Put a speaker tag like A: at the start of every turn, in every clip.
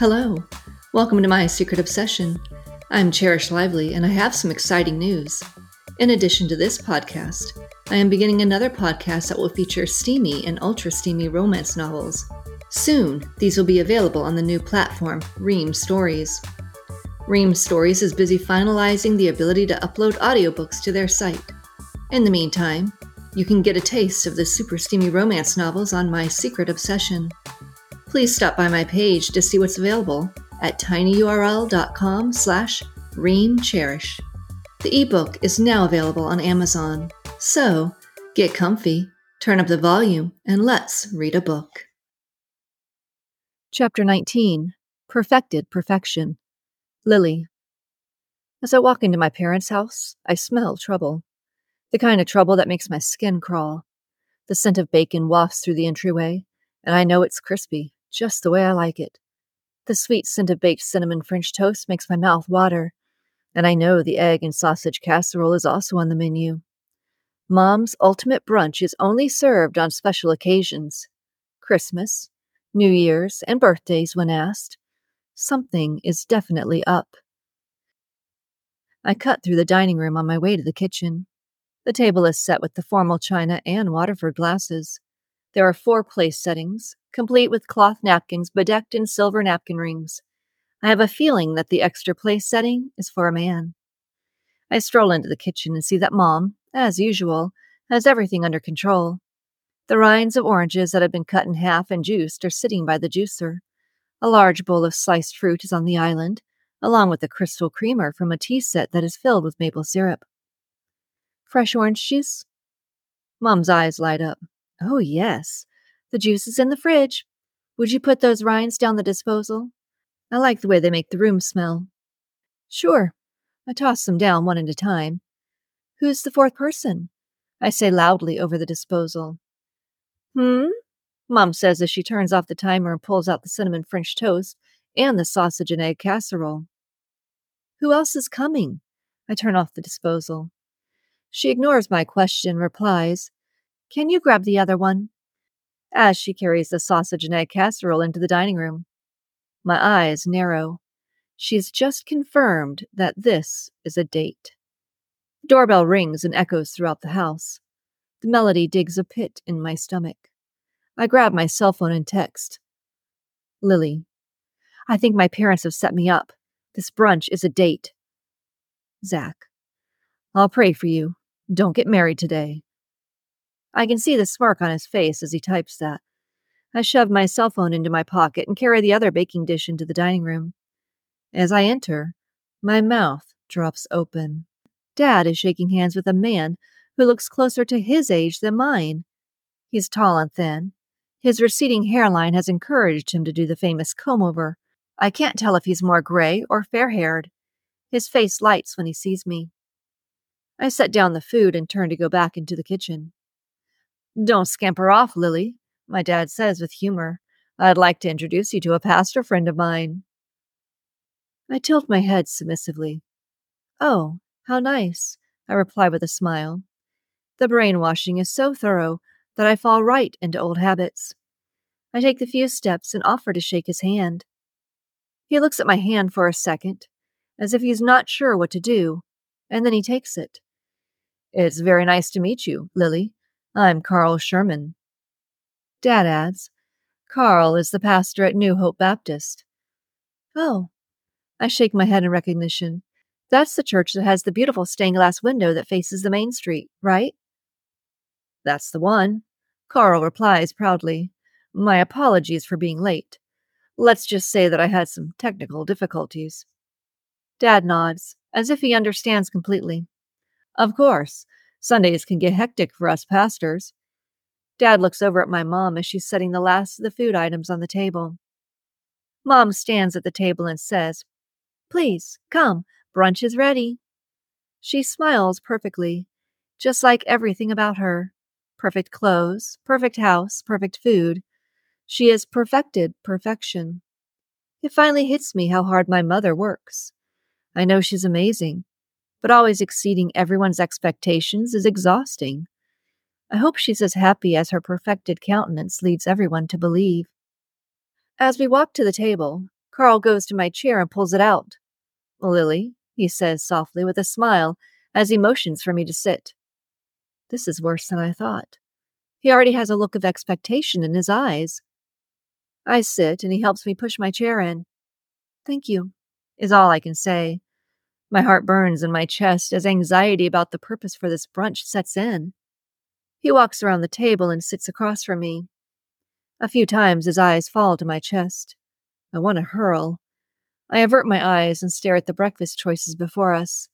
A: Hello. Welcome to my secret obsession. I'm Cherish Lively, and I have some exciting news. In addition to this podcast, I am beginning another podcast that will feature steamy and ultra steamy romance novels. Soon, these will be available on the new platform, Ream Stories. Ream Stories is busy finalizing the ability to upload audiobooks to their site. In the meantime, you can get a taste of the super steamy romance novels on My Secret Obsession. Please stop by my page to see what's available at tinyurl.com slash reamcherish. The ebook is now available on Amazon. So, get comfy, turn up the volume, and let's read a book. Chapter 19 Perfected Perfection Lily. As I walk into my parents' house, I smell trouble. The kind of trouble that makes my skin crawl. The scent of bacon wafts through the entryway, and I know it's crispy just the way I like it. The sweet scent of baked cinnamon French toast makes my mouth water, and I know the egg and sausage casserole is also on the menu. Mom's ultimate brunch is only served on special occasions Christmas, New Year's, and birthdays when asked. Something is definitely up. I cut through the dining room on my way to the kitchen. The table is set with the formal china and Waterford glasses. There are four place settings, complete with cloth napkins bedecked in silver napkin rings. I have a feeling that the extra place setting is for a man. I stroll into the kitchen and see that Mom, as usual, has everything under control. The rinds of oranges that have been cut in half and juiced are sitting by the juicer. A large bowl of sliced fruit is on the island, along with a crystal creamer from a tea set that is filled with maple syrup. Fresh orange juice? Mom's eyes light up. Oh, yes. The juice is in the fridge. Would you put those rinds down the disposal? I like the way they make the room smell. Sure. I toss them down one at a time. Who's the fourth person? I say loudly over the disposal. Hmm? Mom says as she turns off the timer and pulls out the cinnamon French toast and the sausage and egg casserole. Who else is coming? I turn off the disposal. She ignores my question and replies, Can you grab the other one? As she carries the sausage and egg casserole into the dining room. My eyes narrow. She's just confirmed that this is a date. The doorbell rings and echoes throughout the house. The melody digs a pit in my stomach. I grab my cell phone and text. Lily, I think my parents have set me up. This brunch is a date. Zach, I'll pray for you. Don't get married today. I can see the smirk on his face as he types that. I shove my cell phone into my pocket and carry the other baking dish into the dining room. As I enter, my mouth drops open. Dad is shaking hands with a man who looks closer to his age than mine. He's tall and thin. His receding hairline has encouraged him to do the famous comb over. I can't tell if he's more gray or fair haired. His face lights when he sees me. I set down the food and turn to go back into the kitchen. Don't scamper off, Lily, my dad says with humor. I'd like to introduce you to a pastor friend of mine. I tilt my head submissively. Oh, how nice, I reply with a smile. The brainwashing is so thorough that I fall right into old habits. I take the few steps and offer to shake his hand. He looks at my hand for a second, as if he's not sure what to do, and then he takes it. It's very nice to meet you, Lily, I'm Carl Sherman. Dad adds, Carl is the pastor at New Hope Baptist. Oh. I shake my head in recognition. That's the church that has the beautiful stained glass window that faces the main street, right? That's the one. Carl replies proudly. My apologies for being late. Let's just say that I had some technical difficulties. Dad nods, as if he understands completely. Of course. Sundays can get hectic for us pastors. Dad looks over at my mom as she's setting the last of the food items on the table. Mom stands at the table and says, Please, come, brunch is ready. She smiles perfectly, just like everything about her perfect clothes, perfect house, perfect food. She has perfected perfection. It finally hits me how hard my mother works. I know she's amazing, but always exceeding everyone's expectations is exhausting. I hope she's as happy as her perfected countenance leads everyone to believe. As we walk to the table, Carl goes to my chair and pulls it out. Lily, he says softly with a smile as he motions for me to sit. This is worse than I thought. He already has a look of expectation in his eyes. I sit and he helps me push my chair in. Thank you, is all I can say. My heart burns in my chest as anxiety about the purpose for this brunch sets in. He walks around the table and sits across from me. A few times his eyes fall to my chest. I want to hurl. I avert my eyes and stare at the breakfast choices before us.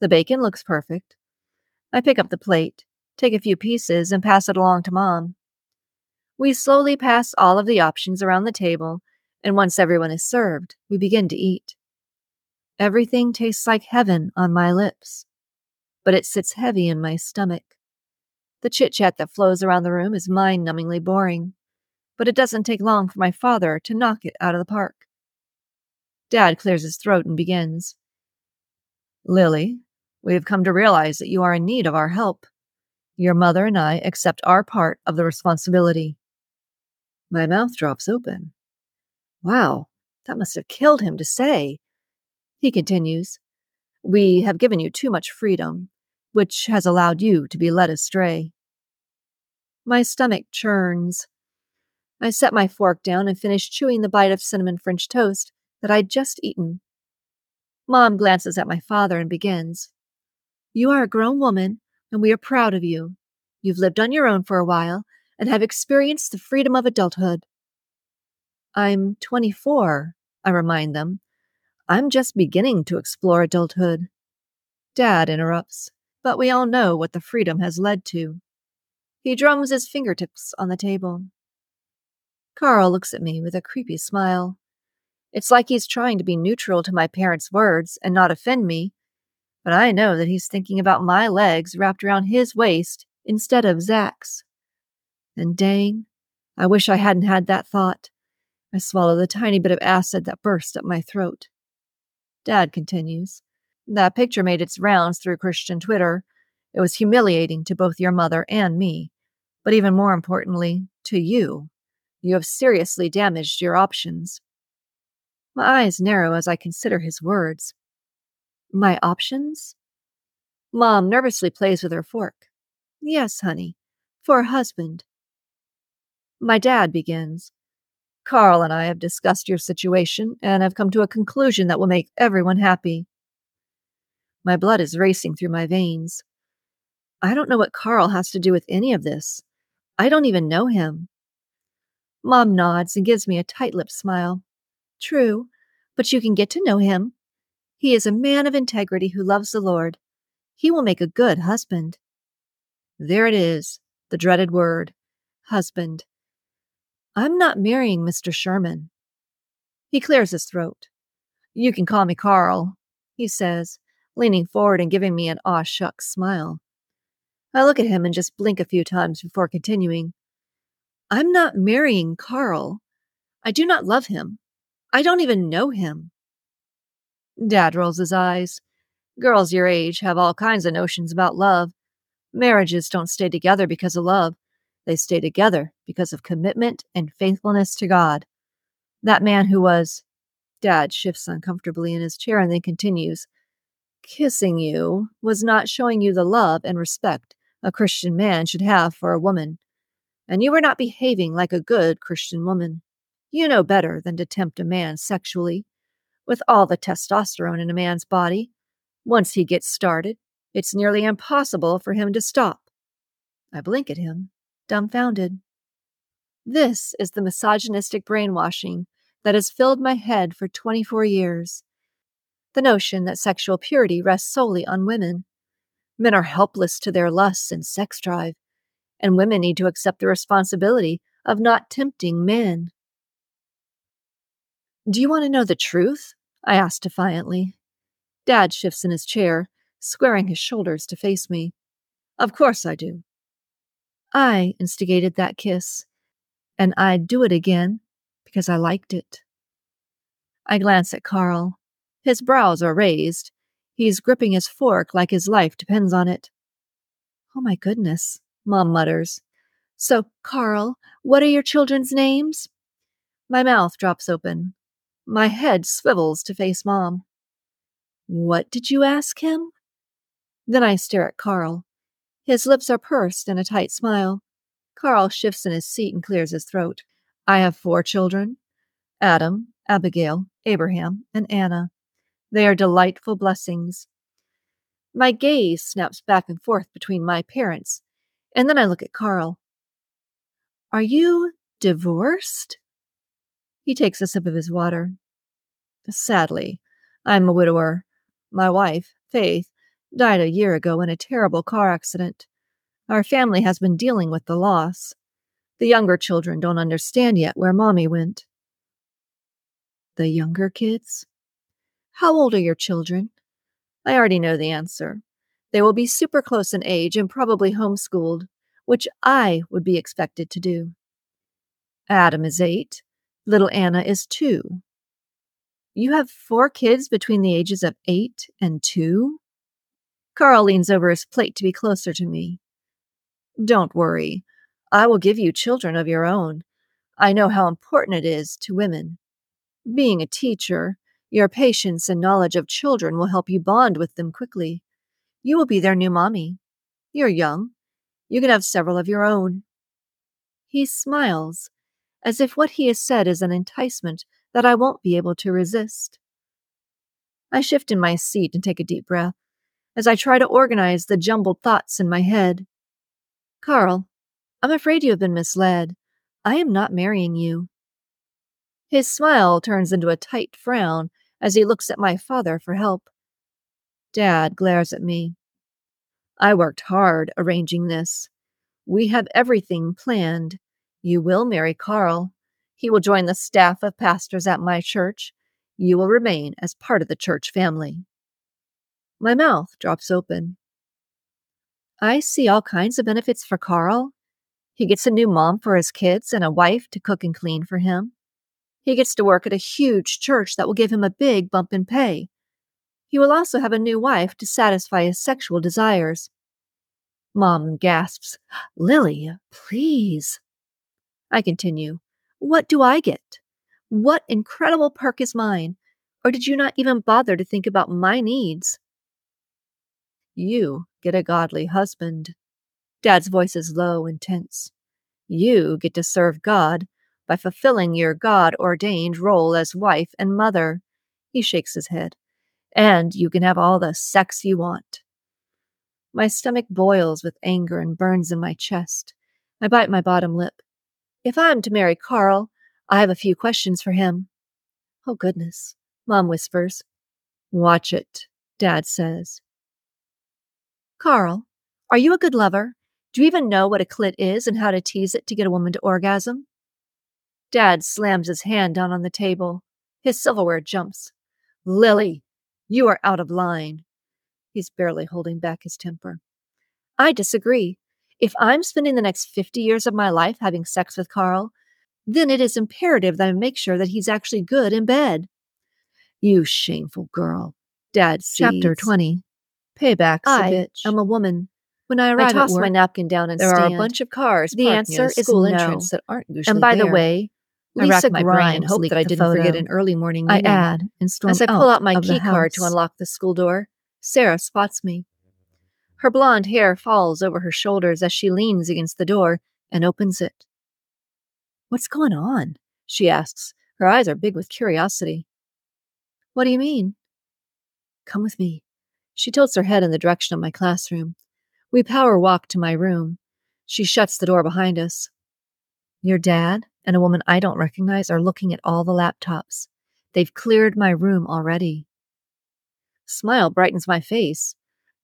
A: The bacon looks perfect. I pick up the plate, take a few pieces, and pass it along to Mom. We slowly pass all of the options around the table, and once everyone is served, we begin to eat. Everything tastes like heaven on my lips, but it sits heavy in my stomach. The chit chat that flows around the room is mind numbingly boring, but it doesn't take long for my father to knock it out of the park. Dad clears his throat and begins. Lily, we have come to realize that you are in need of our help. Your mother and I accept our part of the responsibility. My mouth drops open. Wow, that must have killed him to say. He continues, We have given you too much freedom, which has allowed you to be led astray. My stomach churns. I set my fork down and finish chewing the bite of cinnamon French toast that I'd just eaten. Mom glances at my father and begins. You are a grown woman, and we are proud of you. You've lived on your own for a while and have experienced the freedom of adulthood. I'm 24, I remind them. I'm just beginning to explore adulthood. Dad interrupts, but we all know what the freedom has led to. He drums his fingertips on the table. Carl looks at me with a creepy smile. It's like he's trying to be neutral to my parents' words and not offend me, but I know that he's thinking about my legs wrapped around his waist instead of Zach's. And dang, I wish I hadn't had that thought. I swallow the tiny bit of acid that burst up my throat. Dad continues. That picture made its rounds through Christian Twitter. It was humiliating to both your mother and me, but even more importantly, to you. You have seriously damaged your options. My eyes narrow as I consider his words. My options? Mom nervously plays with her fork. Yes, honey, for a husband. My dad begins. Carl and I have discussed your situation and have come to a conclusion that will make everyone happy. My blood is racing through my veins. I don't know what Carl has to do with any of this. I don't even know him. Mom nods and gives me a tight lipped smile. True, but you can get to know him. He is a man of integrity who loves the Lord. He will make a good husband. There it is, the dreaded word husband. I'm not marrying Mr. Sherman. He clears his throat. You can call me Carl, he says, leaning forward and giving me an aw shucks smile. I look at him and just blink a few times before continuing. I'm not marrying Carl. I do not love him. I don't even know him. Dad rolls his eyes. Girls your age have all kinds of notions about love. Marriages don't stay together because of love. They stay together because of commitment and faithfulness to God. That man who was. Dad shifts uncomfortably in his chair and then continues. Kissing you was not showing you the love and respect a Christian man should have for a woman. And you were not behaving like a good Christian woman. You know better than to tempt a man sexually. With all the testosterone in a man's body, once he gets started, it's nearly impossible for him to stop. I blink at him, dumbfounded. This is the misogynistic brainwashing that has filled my head for 24 years. The notion that sexual purity rests solely on women. Men are helpless to their lusts and sex drive, and women need to accept the responsibility of not tempting men. Do you want to know the truth? I asked defiantly. Dad shifts in his chair, squaring his shoulders to face me. Of course I do. I instigated that kiss, and I'd do it again because I liked it. I glance at Carl. His brows are raised. He's gripping his fork like his life depends on it. Oh my goodness, Mom mutters. So, Carl, what are your children's names? My mouth drops open. My head swivels to face Mom. What did you ask him? Then I stare at Carl. His lips are pursed in a tight smile. Carl shifts in his seat and clears his throat. I have four children Adam, Abigail, Abraham, and Anna. They are delightful blessings. My gaze snaps back and forth between my parents, and then I look at Carl. Are you divorced? He takes a sip of his water. Sadly, I'm a widower. My wife, Faith, died a year ago in a terrible car accident. Our family has been dealing with the loss. The younger children don't understand yet where Mommy went. The younger kids? How old are your children? I already know the answer. They will be super close in age and probably homeschooled, which I would be expected to do. Adam is eight. Little Anna is two. You have four kids between the ages of eight and two? Carl leans over his plate to be closer to me. Don't worry. I will give you children of your own. I know how important it is to women. Being a teacher, your patience and knowledge of children will help you bond with them quickly. You will be their new mommy. You're young. You can have several of your own. He smiles, as if what he has said is an enticement that I won't be able to resist. I shift in my seat and take a deep breath as I try to organize the jumbled thoughts in my head. Carl, I'm afraid you have been misled. I am not marrying you. His smile turns into a tight frown as he looks at my father for help. Dad glares at me. I worked hard arranging this. We have everything planned. You will marry Carl. He will join the staff of pastors at my church. You will remain as part of the church family. My mouth drops open. I see all kinds of benefits for Carl. He gets a new mom for his kids and a wife to cook and clean for him. He gets to work at a huge church that will give him a big bump in pay. He will also have a new wife to satisfy his sexual desires. Mom gasps, Lily, please. I continue, What do I get? What incredible perk is mine? Or did you not even bother to think about my needs? You get a godly husband. Dad's voice is low and tense. You get to serve God by fulfilling your God ordained role as wife and mother. He shakes his head. And you can have all the sex you want. My stomach boils with anger and burns in my chest. I bite my bottom lip. If I am to marry Carl, I have a few questions for him. Oh, goodness, Mom whispers. Watch it, Dad says. Carl, are you a good lover? Do you even know what a clit is and how to tease it to get a woman to orgasm? Dad slams his hand down on the table. His silverware jumps. Lily, you are out of line. He's barely holding back his temper. I disagree. If I'm spending the next 50 years of my life having sex with Carl, then it is imperative that I make sure that he's actually good in bed. You shameful girl. Dad sees. Chapter 20 Payback's I a bitch. am a woman. When I arrive I toss at work, my napkin down and there stand. are a bunch of cars. The answer is school no. entrance that aren't usually And by there. the way, Lisa I rack my brain and hope that I didn't forget an early morning meeting. I add and storm As I pull out my key card to unlock the school door, Sarah spots me. Her blonde hair falls over her shoulders as she leans against the door and opens it. What's going on? she asks. Her eyes are big with curiosity. What do you mean? Come with me. She tilts her head in the direction of my classroom. We power walk to my room. She shuts the door behind us. Your dad and a woman I don't recognize are looking at all the laptops. They've cleared my room already. Smile brightens my face.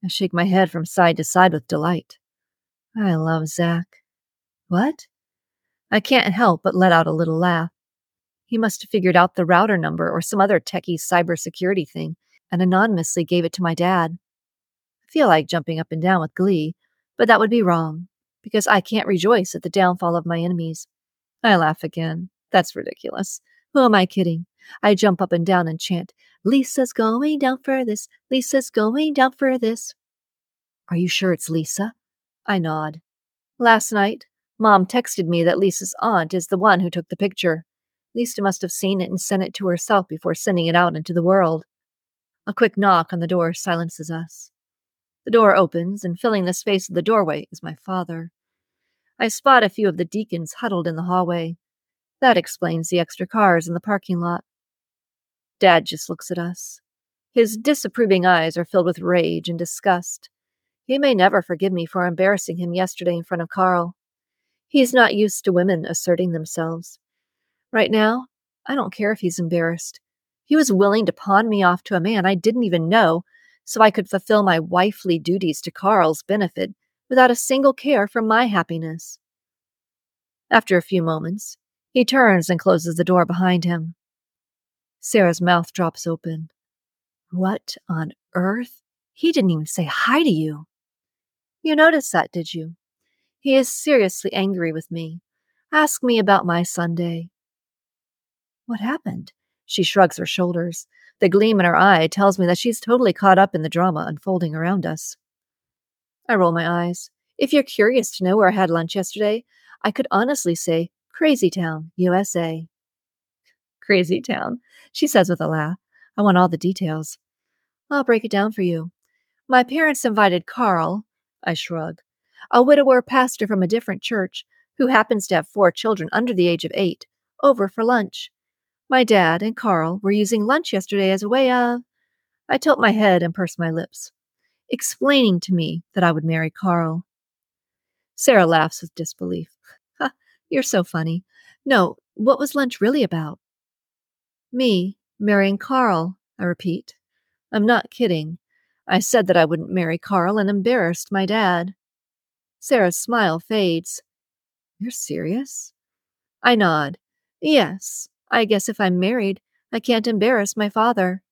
A: I shake my head from side to side with delight. I love Zach. What? I can't help but let out a little laugh. He must have figured out the router number or some other techie cybersecurity thing and anonymously gave it to my dad. I feel like jumping up and down with glee, but that would be wrong, because I can't rejoice at the downfall of my enemies. I laugh again. That's ridiculous. Who am I kidding? I jump up and down and chant, Lisa's going down for this. Lisa's going down for this. Are you sure it's Lisa? I nod. Last night, Mom texted me that Lisa's aunt is the one who took the picture. Lisa must have seen it and sent it to herself before sending it out into the world. A quick knock on the door silences us. The door opens, and filling the space of the doorway is my father. I spot a few of the deacons huddled in the hallway. That explains the extra cars in the parking lot. Dad just looks at us. His disapproving eyes are filled with rage and disgust. He may never forgive me for embarrassing him yesterday in front of Carl. He's not used to women asserting themselves. Right now, I don't care if he's embarrassed. He was willing to pawn me off to a man I didn't even know so I could fulfill my wifely duties to Carl's benefit without a single care for my happiness. After a few moments, he turns and closes the door behind him. Sarah's mouth drops open. What on earth? He didn't even say hi to you. You noticed that, did you? He is seriously angry with me. Ask me about my Sunday. What happened? She shrugs her shoulders. The gleam in her eye tells me that she's totally caught up in the drama unfolding around us. I roll my eyes. If you're curious to know where I had lunch yesterday, I could honestly say Crazy Town, USA. Crazy Town, she says with a laugh. I want all the details. I'll break it down for you. My parents invited Carl, I shrug, a widower pastor from a different church who happens to have four children under the age of eight, over for lunch. My dad and Carl were using lunch yesterday as a way of. I tilt my head and purse my lips, explaining to me that I would marry Carl. Sarah laughs with disbelief. Ha, you're so funny. No, what was lunch really about? Me marrying Carl, I repeat. I'm not kidding. I said that I wouldn't marry Carl and embarrassed my dad. Sarah's smile fades. You're serious? I nod. Yes, I guess if I'm married, I can't embarrass my father.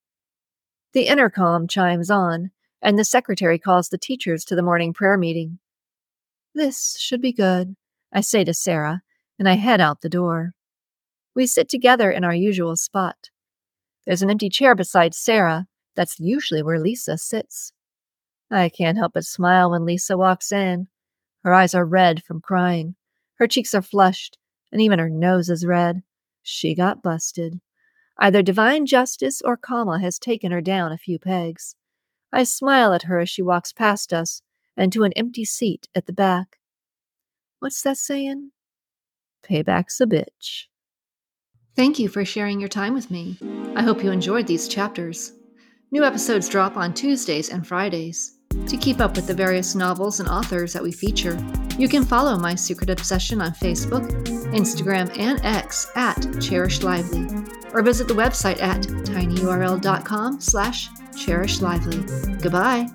A: The intercom chimes on, and the secretary calls the teachers to the morning prayer meeting. This should be good, I say to Sarah, and I head out the door. We sit together in our usual spot. There's an empty chair beside Sarah. That's usually where Lisa sits. I can't help but smile when Lisa walks in. Her eyes are red from crying. Her cheeks are flushed, and even her nose is red. She got busted. Either divine justice or karma has taken her down a few pegs. I smile at her as she walks past us and to an empty seat at the back. What's that saying? Payback's a bitch. Thank you for sharing your time with me. I hope you enjoyed these chapters. New episodes drop on Tuesdays and Fridays. To keep up with the various novels and authors that we feature, you can follow My Secret Obsession on Facebook, Instagram, and X at Cherish Lively, or visit the website at tinyurl.com slash cherishlively. Goodbye.